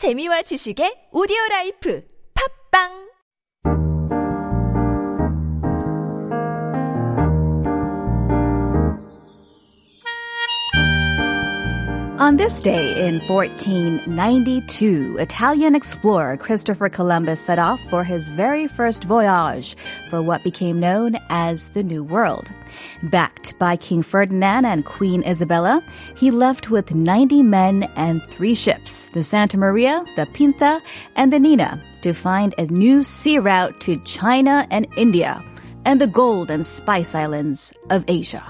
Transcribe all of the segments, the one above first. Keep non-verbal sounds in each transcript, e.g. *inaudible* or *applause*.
재미와 지식의 오디오 라이프. 팝빵 On this day in 1492, Italian explorer Christopher Columbus set off for his very first voyage for what became known as the New World. Backed by King Ferdinand and Queen Isabella, he left with 90 men and three ships, the Santa Maria, the Pinta, and the Nina, to find a new sea route to China and India, and the gold and spice islands of Asia.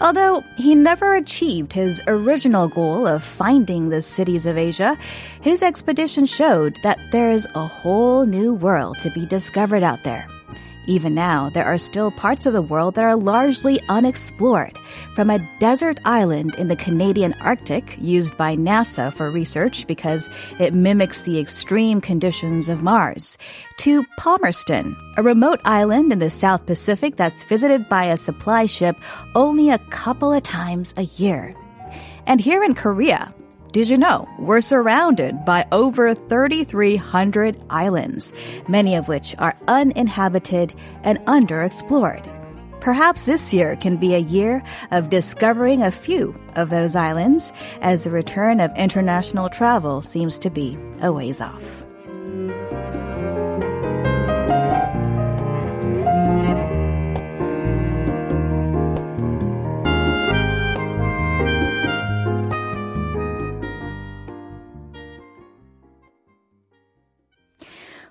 Although he never achieved his original goal of finding the cities of Asia, his expedition showed that there's a whole new world to be discovered out there. Even now, there are still parts of the world that are largely unexplored, from a desert island in the Canadian Arctic used by NASA for research because it mimics the extreme conditions of Mars, to Palmerston, a remote island in the South Pacific that's visited by a supply ship only a couple of times a year. And here in Korea, did you know we're surrounded by over 3,300 islands, many of which are uninhabited and underexplored? Perhaps this year can be a year of discovering a few of those islands as the return of international travel seems to be a ways off.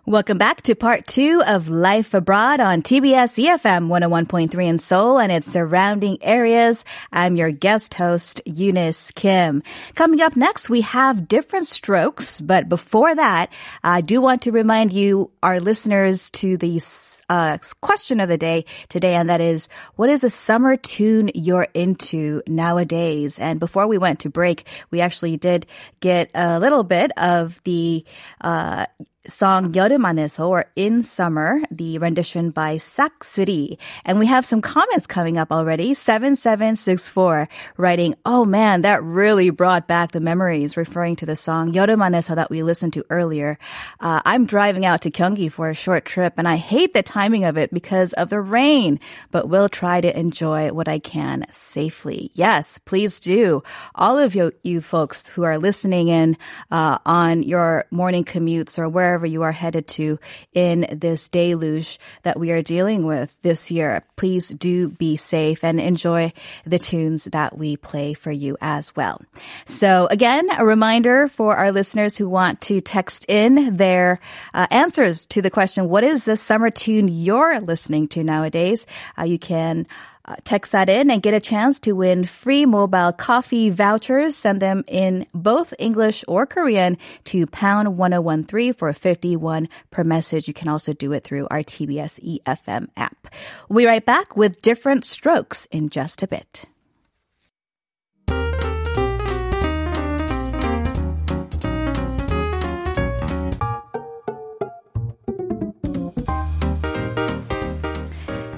Welcome back to part two of Life Abroad on TBS EFM 101.3 in Seoul and its surrounding areas. I'm your guest host, Eunice Kim. Coming up next, we have different strokes, but before that, I do want to remind you, our listeners, to the uh, question of the day today, and that is, what is a summer tune you're into nowadays? And before we went to break, we actually did get a little bit of the uh, song 여름 안에서 or In Summer, the rendition by 싹쓰리. And we have some comments coming up already. 7764 writing, oh man, that really brought back the memories referring to the song 여름 안에서 that we listened to earlier. Uh, I'm driving out to Gyeonggi for a short trip and I hate the timing of it because of the rain, but we'll try to enjoy what I can safely. Yes, please do. All of you, you folks who are listening in uh, on your morning commutes or wherever wherever you are headed to in this deluge that we are dealing with this year. Please do be safe and enjoy the tunes that we play for you as well. So again, a reminder for our listeners who want to text in their uh, answers to the question, what is the summer tune you're listening to nowadays? Uh, you can uh, text that in and get a chance to win free mobile coffee vouchers. Send them in both English or Korean to pound 1013 for 51 per message. You can also do it through our TBS EFM app. We'll be right back with different strokes in just a bit.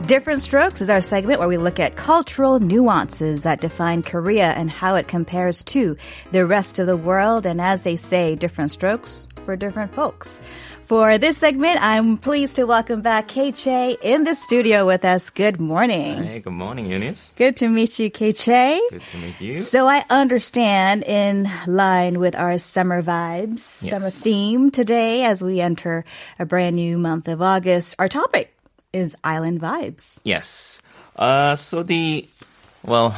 Different Strokes is our segment where we look at cultural nuances that define Korea and how it compares to the rest of the world. And as they say, different strokes for different folks. For this segment, I'm pleased to welcome back Che in the studio with us. Good morning. Hey, good morning, Eunice. Good to meet you, Che. Good to meet you. So I understand in line with our summer vibes, Yes. summer theme today as we enter a brand new month of August, our topic is island vibes. Yes. Uh, so the well,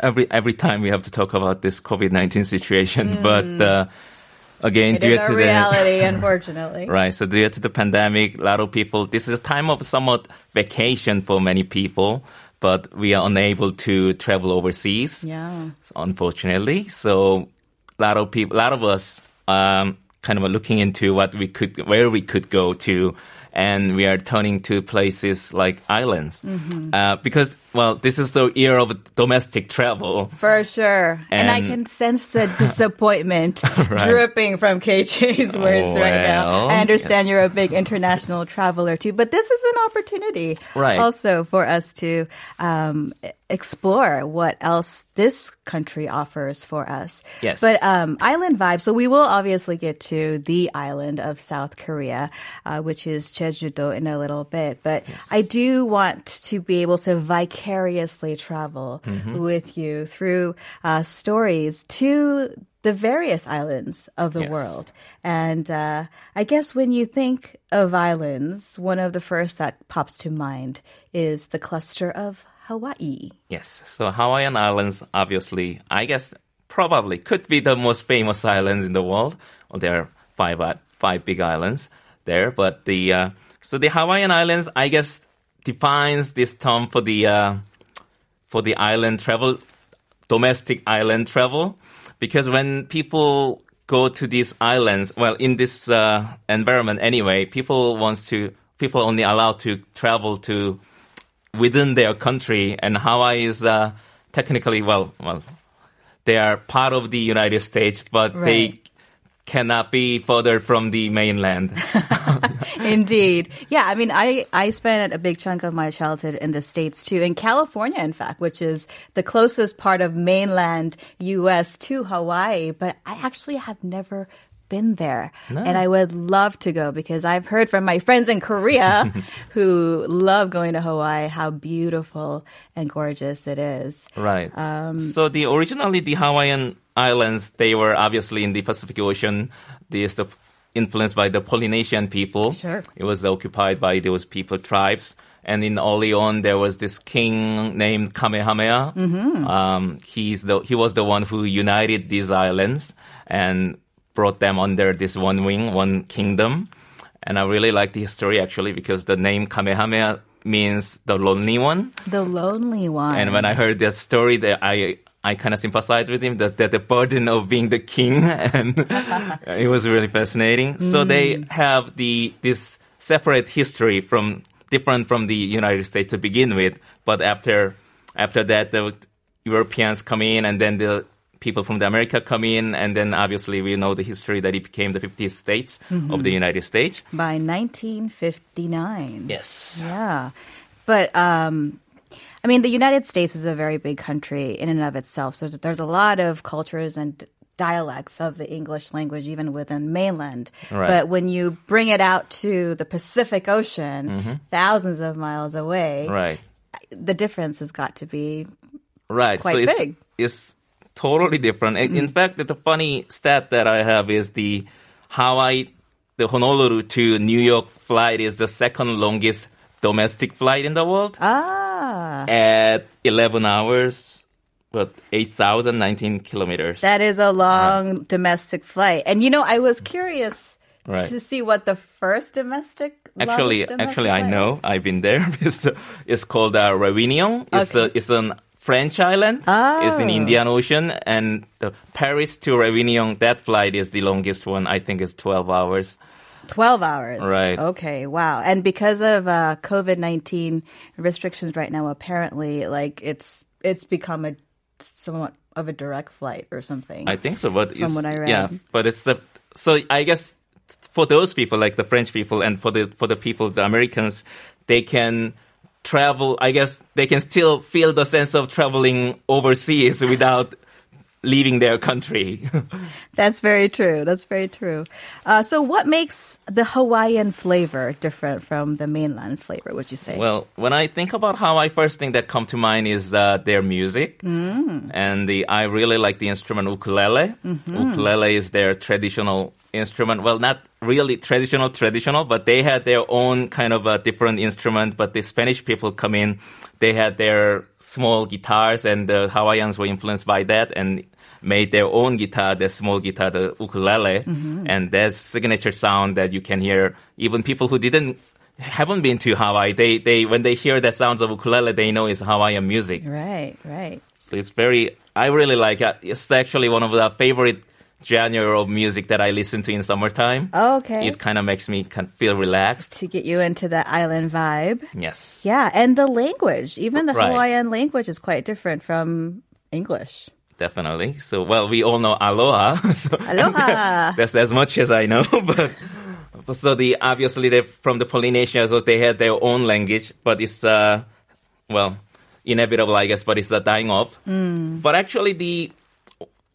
every every time we have to talk about this COVID nineteen situation, but uh, again, It due to the reality, *laughs* unfortunately. right, so due to the pandemic, a lot of people. This is a time of somewhat vacation for many people, but we are unable to travel overseas. Yeah. unfortunately. So a lot of people, a lot of us, um, kind of are looking into what we could, where we could go to and we are turning to places like islands Mm-hmm. uh, because well, this is the year of domestic travel. For sure. And, I can sense the *laughs* disappointment *laughs* dripping from KJ's words right now. I understand yes. you're a big international traveler too, but this is an opportunity Right. also for us to um, explore what else this country offers for us. Yes. But um, island vibes. So we will obviously get to the island of South Korea, uh, which is Jeju-do in a little bit. But I do want to be able to vicariously travel Mm-hmm. with you through uh, stories to the various islands of the Yes. world. And uh, I guess when you think of islands, one of the first that pops to mind is the cluster of Hawaii. Yes. So Hawaiian Islands, obviously, I guess probably could be the most famous islands in the world. There are five uh, five big islands there, but the uh, so the Hawaiian Islands, I guess, defines this term for the uh, for the island travel, domestic island travel, because when people go to these islands, well, in this uh, environment anyway, people wants to people only allowed to travel to within their country, and Hawaii is uh, technically well, well, they are part of the United States, but Right. they cannot be further from the mainland. *laughs* Indeed. Yeah, I mean, I, I spent a big chunk of my childhood in the States too, in California, in fact, which is the closest part of mainland U.S. to Hawaii, but I actually have never been there. And I would love to go because I've heard from my friends in Korea *laughs* *laughs* who love going to Hawaii how beautiful and gorgeous it is. Right. so the originally the Hawaiian Islands they were obviously in the Pacific Ocean. This the influenced by the Polynesian people. Sure. It was occupied by those people tribes. And in early on, there was this king named Kamehameha. Um, he's the he was the one who united these islands and brought them under this one wing, one kingdom. And I really like the history actually because the name Kamehameha means the lonely one. The lonely one. And when I heard that story, that I I kind of sympathized with him that, that the burden of being the king, *laughs* and it was really fascinating. So mm. they have the this separate history from different from the United States to begin with, but after after that the Europeans come in, and then the people from the America come in, and then obviously we know the history that it became the 50th state of the United States. by 1959. Yes. Yeah. But um I mean the United States is a very big country in and of itself. So there's a lot of cultures and dialects of the English language even within mainland. Right. But when you bring it out to the Pacific Ocean, thousands of miles away, Right. the difference has got to be Right. quite so it's, big. it's totally different. In- In fact, the funny stat that I have is the Hawaii, the Honolulu to New York flight is the second longest domestic flight in the world ah at 11 hours, but 8,019 kilometers. that is a long domestic flight. And you know, I was curious Right. to see what the first domestic actually, domestic actually, I know. was. I've been there. *laughs* it's, it's called uh, Réunion. It's, Okay. a, it's an French island. is in Oh. Indian Ocean. And the Paris to Réunion, that flight is the longest one. I think it's 12 hours. 12 hours. Right. Okay, wow. And because of uh, COVID 19 restrictions right now, apparently, like, it's it's become a somewhat of a direct flight or something. I think so, but From what I read. yeah, but it's the so I guess for those people like the French people and for the for the people the Americans, they can travel. I guess they can still feel the sense of traveling overseas without leaving their country. *laughs* That's very true. That's very true. Uh, so, what makes the Hawaiian flavor different from the mainland flavor, would you say? well, when I think about Hawaii, first thing that come to mind is uh, their music, Mm. and the I really like the instrument ukulele. Mm-hmm. Ukulele is their traditional instrument. Well, not really traditional, traditional, but they had their own kind of a different instrument. But the Spanish people come in, they had their small guitars, and the Hawaiians were influenced by that and made their own guitar, the small guitar, the ukulele, Mm-hmm. and that's signature sound that you can hear. Even people who didn't haven't been to Hawaii, they they when they hear the sounds of ukulele, they know it's Hawaiian music. right, right. So it's very, I really like it. It's actually one of the favorite genre of music that I listen to in summertime. Okay. It kind of makes me kind of feel relaxed. to get you into the island vibe. Yes. Yeah, and the language, even the Right. Hawaiian language is quite different from English. Definitely. So, well, we all know aloha. *laughs* so, Aloha. *laughs* That's as much as I know. *laughs* But so the obviously they're from the Polynesia, so they had their own language, but it's uh, well, inevitable, I guess. But it's uh, dying off. But actually, the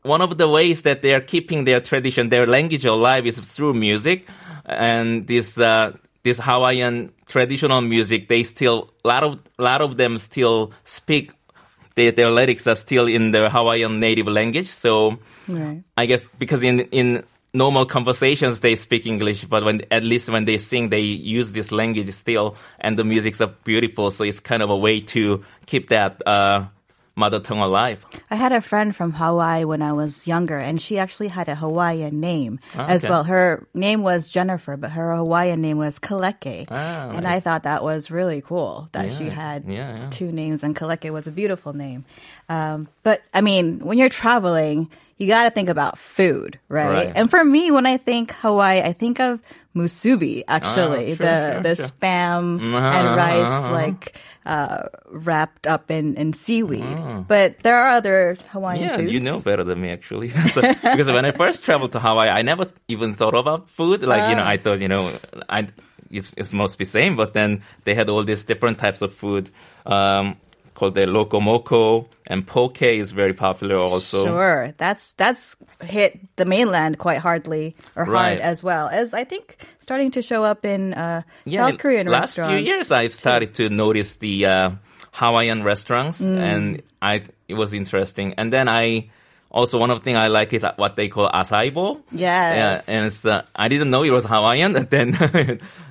one of the ways that they are keeping their tradition, their language alive, is through music, and this uh, this Hawaiian traditional music. They still a lot of lot of them still speak. Their, their lyrics are still in the Hawaiian native language, so Right. I guess because in in normal conversations they speak English, but when at least when they sing they use this language still, and the music's are beautiful. So it's kind of a way to keep that uh, mother tongue alive. I had a friend from Hawaii when I was younger, and she actually had a Hawaiian name Ah, as okay. well. Her name was Jennifer, but her Hawaiian name was Kaleke. Ah, and I thought that was really cool that she had yeah, yeah. two names, and Kaleke was a beautiful name. Um, but I mean, when you're traveling, you got to think about food, right? Right. And for me, when I think Hawaii, I think of musubi, actually, Ah, sure, the sure, the sure. spam and Uh-huh, rice, uh-huh. like uh, wrapped up in, in seaweed. But there are other Hawaiian Yeah, foods. you know better than me actually. *laughs* So- because when I first traveled to Hawaii, I never even thought about food. Like you know, I thought you know, I it's, it's must be same. But then they had all these different types of food. Um, called the loco moco and poke is very popular also. Sure, that's that's hit the mainland quite hardly or hard Right. as well as I think starting to show up in uh, Yeah, South Korean last restaurants. few years I've started to notice the uh, Hawaiian restaurants, Mm. and I it was interesting. And then I also one of the thing I like is what they call acai bowl. Yes. Yeah, and it's, uh, I didn't know it was Hawaiian. And *laughs* then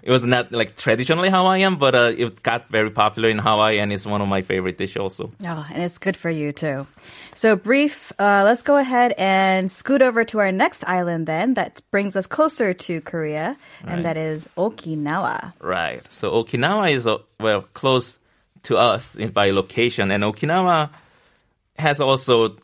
it was not like traditionally Hawaiian, but uh, it got very popular in Hawaii, and it's one of my favorite dish also. Oh, and it's good for you too. So, brief, uh, let's go ahead and scoot over to our next island then that brings us closer to Korea, and Right. that is Okinawa. Right. So Okinawa is uh, well close to us in, by location, and Okinawa has also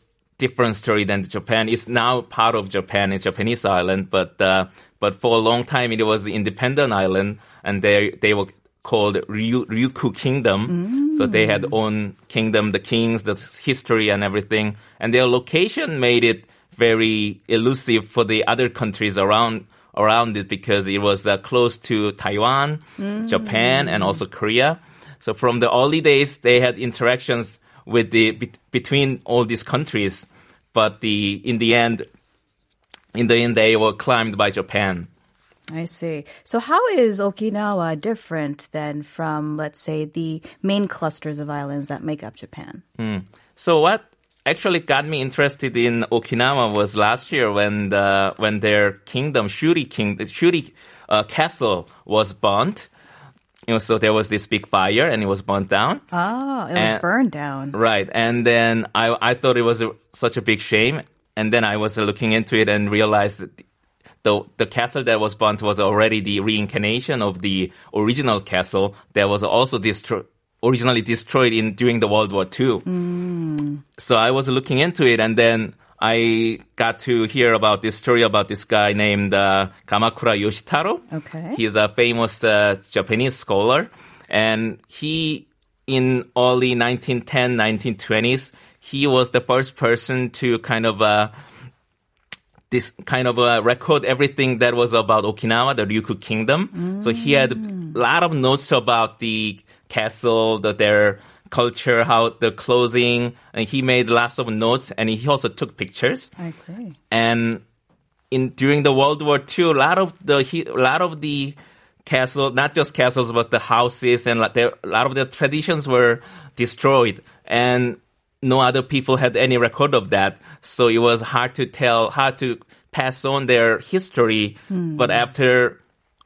different story than Japan. It's now part of Japan. It's Japanese island, but uh, but for a long time it was independent island, and they they were called Ryu, Ryukyu Kingdom. So they had own kingdom, the kings, the history, and everything. And their location made it very elusive for the other countries around around it because it was uh, close to Taiwan, Japan, and also Korea. So from the early days, they had interactions with the be- between all these countries, but the in the end, in the end, they were climbed by Japan. I see. So, how is Okinawa different than from, let's say, the main clusters of islands that make up Japan? So what actually got me interested in Okinawa was last year when the when their kingdom Shuri King the Shuri uh, castle was burnt. You know, so there was this big fire and it was burnt down. Oh, it was And- burned down. Right, and then I I thought it was a, such a big shame, and then I was looking into it and realized that the the castle that was burnt was already the reincarnation of the original castle that was also destroyed. Originally destroyed in during the World War II. Hmm. So I was looking into it, and then I got to hear about this story about this guy named uh, Kamakura Yoshitaro. Okay. He's a famous uh, Japanese scholar, and he, in early 1910, 1920s, he was the first person to kind of uh, this kind of uh, record everything that was about Okinawa, the Ryukyu Kingdom. So he had a lot of notes about the castle, the, their culture, how the clothing, and he made lots of notes, and he also took pictures I see. and in during the World War II, a lot of the he- a lot of the castle, not just castles, but the houses and like a lot of the traditions were destroyed, and no other people had any record of that. So it was hard to tell how to pass on their history. Hmm. But after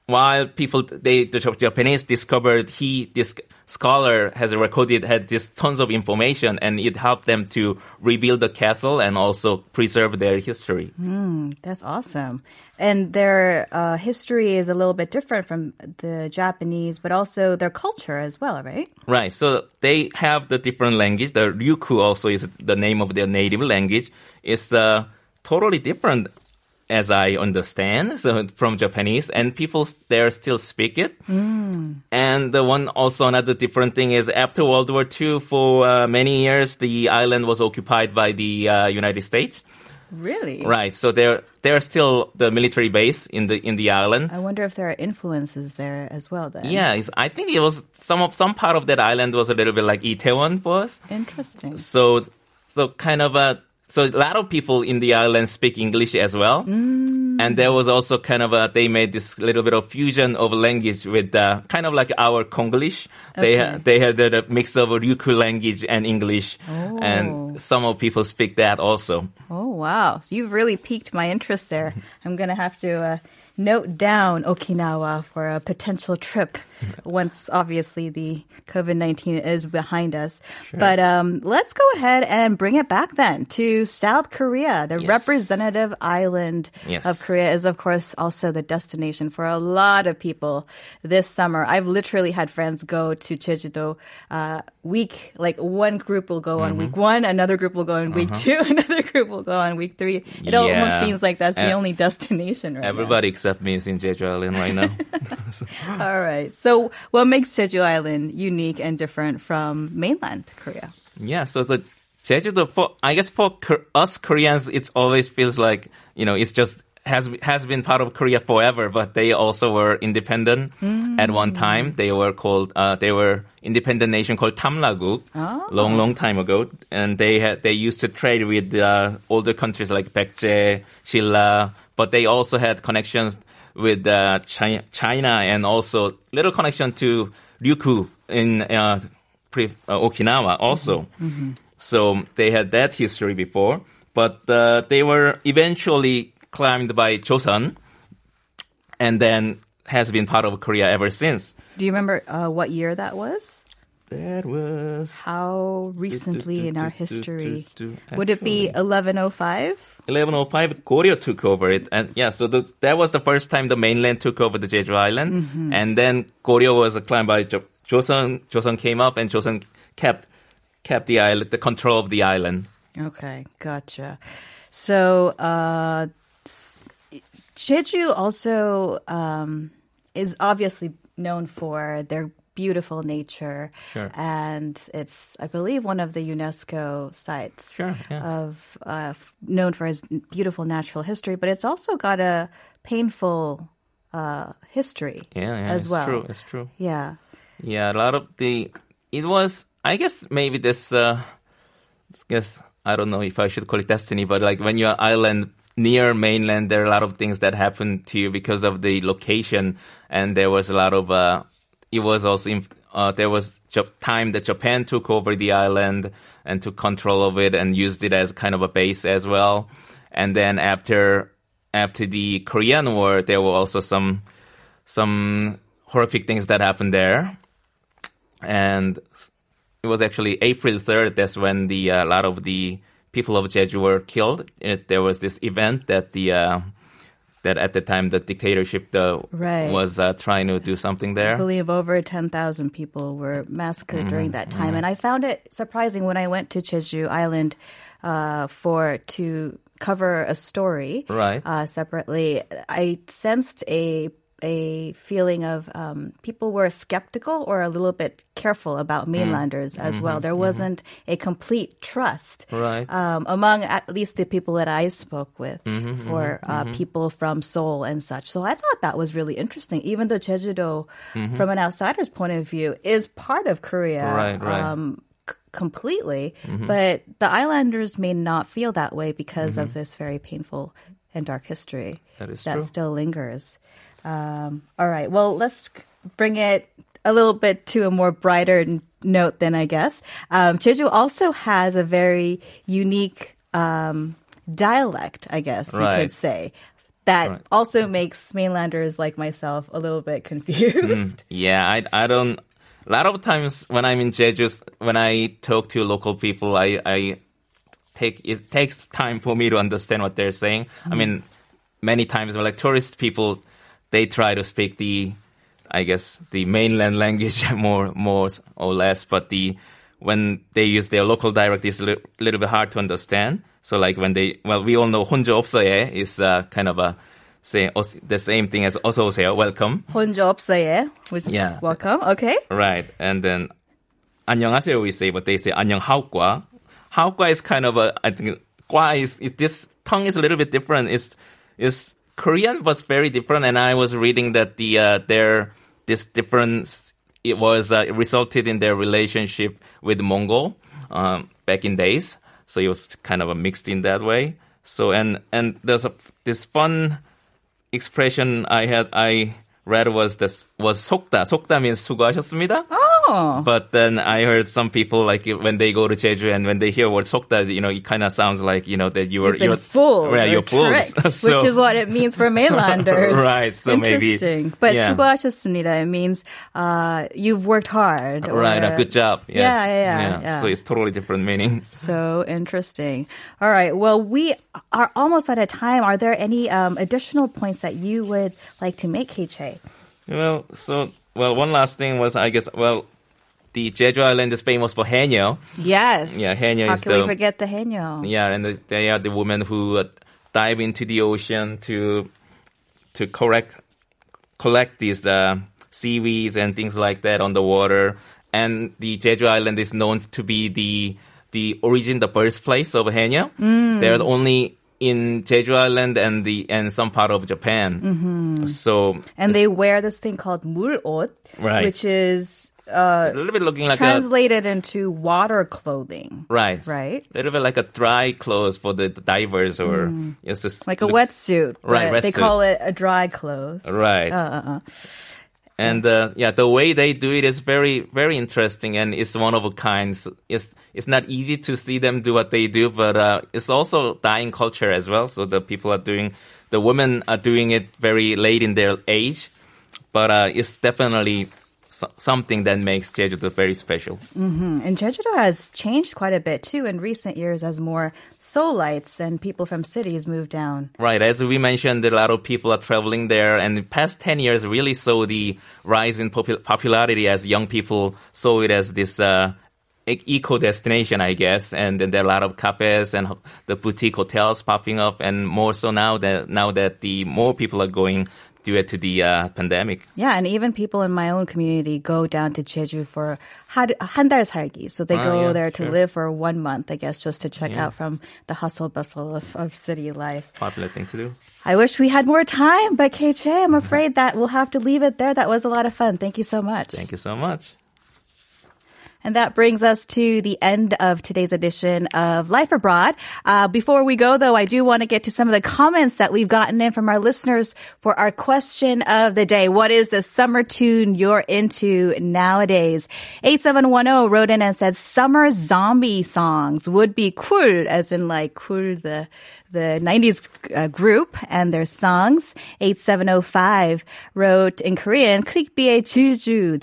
while people they the Japanese discovered he this scholar has recorded had this tons of information and it helped them to rebuild the castle and also preserve their history. That's awesome. And their uh, history is a little bit different from the Japanese, but also their culture as well, right? Right. So they have the different language. The Ryukyu also is the name of their native language. It's uh, totally different as I understand, so from Japanese, and people there still speak it. And the one also another different thing is after World War II, for uh, many years, the island was occupied by the uh, United States. Really? Right. So there, there's still the military base in the in the island. I wonder if there are influences there as well. Then. Yeah, it's, I think it was some of some part of that island was a little bit like Itaewon for us. Interesting. So, so kind of a so a lot of people in the island speak English as well. And there was also kind of a they made this little bit of fusion of language with uh, kind of like our Konglish. They Okay. ha- they had a mix of Ryukyu language and English, Oh. and some of people speak that also. Oh wow! So you've really piqued my interest there. *laughs* I'm gonna have to uh, note down Okinawa for a potential trip *laughs* once, obviously, the COVID nineteen is behind us. But um, let's go ahead and bring it back then to South Korea. The Yes. representative island Yes. of Korea is, of course, also the destination for a lot of people this summer. I've literally had friends go to Jeju-do uh, week, like one group will go on Mm-hmm. week one, another group will go on week two, *laughs* another group will go on week three. It Uh-huh. Yeah. almost seems like that's the Uh, only destination right now. Everybody except me is in Jeju Island right now. *laughs* All right. So, what makes Jeju Island unique and different from mainland Korea? Yeah, so the Jeju, for I guess for us Koreans, it always feels like you know it's just has has been part of Korea forever. But they also were independent at one time. They were called uh, they were independent nation called Tamlagu long long time ago, and they had they used to trade with uh, older countries like Baekje, Shilla, but they also had connections with uh, China, China and also little connection to Ryukyu in uh, pre- uh, Okinawa also. So they had that history before, but uh, they were eventually climbed by Joseon, and then has been part of Korea ever since. Do you remember uh, what year that was? That was How recently in our do, do, history? do, *laughs* do. Would it be 1105? 1105. Goryeo took over it, and yeah, so the, that was the first time the mainland took over the Jeju Island, Mm-hmm. and then Goryeo was climbed by jo- Joseon. Joseon came up, and Joseon kept kept the island, the control of the island. Okay, gotcha. So, uh, s- Jeju also um, is obviously known for their beautiful nature, Sure. and it's, I believe, one of the UNESCO sites Sure, yes. of uh, f- known for its beautiful natural history. But it's also got a painful uh, history Yeah, yeah, as it's well. true. It's true. Yeah. Yeah, a lot of the it was I guess maybe this uh guess I don't know if I should call it destiny, but like when you're island near mainland there are a lot of things that happened to you because of the location and there was a lot of uh it was also in, uh, there was time that Japan took over the island and took control of it and used it as kind of a base as well. And then after after the Korean War, there were also some some horrific things that happened there and it was actually April 3rd. That's when the uh, a lot of the people of Jeju were killed. It, there was this event that the uh, that at the time the dictatorship the, Right. was uh, trying to do something there. I believe over 10,000 people were massacred Mm-hmm, during that time. And I found it surprising when I went to Jeju Island uh, for to cover a story Right. uh, separately. I sensed a a feeling of um, people were skeptical or a little bit careful about Mm. mainlanders as well. There wasn't a complete trust Mm-hmm, Right. um, among at least the people that I spoke with Mm-hmm, for uh, people from Seoul and such. So I thought that was really interesting. Even though Jeju-do, from an outsider's point of view, is part of Korea. Mm-hmm. Right, right. Um, c- completely, Mm-hmm. but the islanders may not feel that way because of this very painful and dark history Mm-hmm. That still lingers. Um, all right, well, let's bring it a little bit to a more brighter note, then I guess. Um, Jeju also has a very unique um, dialect, I guess you could say. That Right. also makes mainlanders like myself a little bit confused. *laughs* Yeah, I I don't. A lot of times when I'm in Jeju, when I talk to local people, I I take it takes time for me to understand what they're saying. I mean, many times like tourist people, they try to speak the, I guess the mainland language *laughs* *laughs* more more or less, but the when they use their local dialect, it's a li- little bit hard to understand. So like when they, well, we all know 혼자 없어요 is uh, kind of a say the same thing as 어서 오세요, welcome. 혼자 없어요, which is Yeah. welcome. Okay. Right, and then 안녕하세요 we say, but they say 안녕 하옥과. 하옥과 is kind of a, I think, 과 is it, this tongue is a little bit different. It's is Korean, but very different. And I was reading that the uh, their this difference it was uh, it resulted in their relationship with Mongol um, back in days. So it was kind of a mixed in that way. So and and there's a this fun expression I had I read was this was 속다. 속다 means 수고하셨습니다. Oh. But then I heard some people like when they go to Jeju and when they hear word 속다, you know, it kind of sounds like you know that you were You've been you're fooled, right, or you're fooled, tricked, *laughs* So- which is what it means for mainlanders. *laughs* Right, so maybe- Interesting. But yeah. 수고하셨습니다. It means uh, you've worked hard. right, or- a good job. Yes. Yeah, yeah, yeah, yeah. So it's totally different meaning. So *laughs* interesting. All right. Well, we are almost out of time. Are there any um, additional points that you would like to make, KJ? Well, so well, one last thing was I guess well, the Jeju Island is famous for haenyeo. Yes. Yeah, haenyeo How is can we forget the haenyeo? Yeah, and the, they are the women who uh, dive into the ocean to to correct collect these uh, seaweeds and things like that on the water. And the Jeju Island is known to be the the origin, the birthplace of haenyeo. Mm. There's only in Jeju Island and the and some part of Japan. Mm-hmm. So And they wear this thing called 물옷, Right. which is uh, a little bit looking like a translated into water clothing. right, Right. a little bit like a dry clothes for the divers or it's just Mm. Like a wetsuit. Right, They call it a dry clothes. Right. Uh-uh. And uh, yeah, the way they do it is very, very interesting, and it's one of a kind. So It's it's not easy to see them do what they do, but uh, it's also dying culture as well. So the people are doing, the women are doing it very late in their age, but uh, it's definitely so- something that makes Jeju-do very special. And Jeju-do has changed quite a bit too in recent years as more Seoulites and people from cities move down. Right, as we mentioned, a lot of people are traveling there, and the past 10 years really saw the rise in popu- popularity as young people saw it as this uh, eco destination, I guess. And then there are a lot of cafes and the boutique hotels popping up, and more so now that now that the more people are going due to the uh, pandemic. Yeah, and even people in my own community go down to Jeju for handar 살기. So they ah, go yeah, there to sure. live for one month, I guess, just to check yeah. out from the hustle bustle of, of city life. Popular thing to do. I wish we had more time, but KJ, I'm afraid that we'll have to leave it there. That was a lot of fun. Thank you so much. Thank you so much. And that brings us to the end of today's edition of Life Abroad. Uh, before we go, though, I do want to get to some of the comments that we've gotten in from our listeners for our question of the day. What is the summer tune you're into nowadays? 8710 wrote in and said, summer zombie songs would be cool, as in like cool, the, the 90s uh, group and their songs. 8705 wrote in Korean, 크릭비의 질주,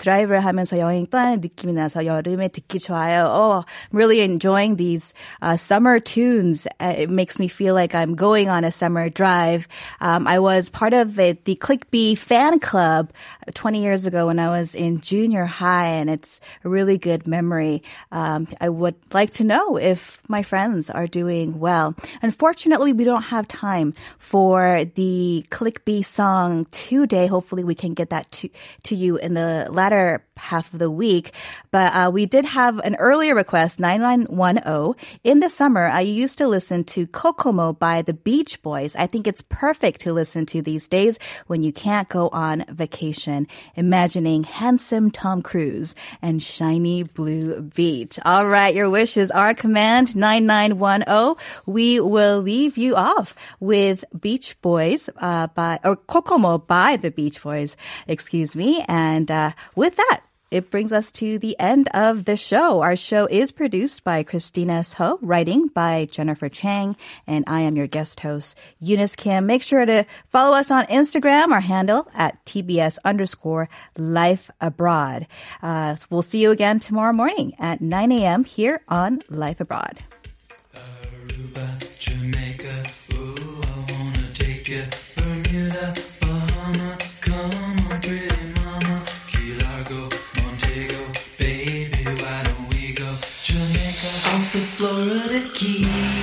여름에 듣기 좋아요. Oh, I'm really enjoying these uh, summer tunes. Uh, it makes me feel like I'm going on a summer drive. Um, I was part of it, the Click-B fan club uh, 20 years ago when I was in junior high, and it's a really good memory. Um, I would like to know if my friends are doing well. Unfortunately, we don't have time for the Click-B song today. Hopefully, we can get that to, to you in the latter half of the week. But uh, we did have an earlier request, 9910. In the summer, I used to listen to Kokomo by the Beach Boys. I think it's perfect to listen to these days when you can't go on vacation. Imagining handsome Tom Cruise and shiny blue beach. All right, your wishes are command, 9910. We will leave you off with Beach Boys uh, by, or Kokomo by the Beach Boys, excuse me. And uh, with that, it brings us to the end of the show. Our show is produced by Christina Ho, writing by Jennifer Chang, and I am your guest host, Eunice Kim. Make sure to follow us on Instagram, our handle at TBS underscore life abroad. Uh, we'll see you again tomorrow morning at 9 a.m. here on Life Abroad. Aruba, Florida Keys.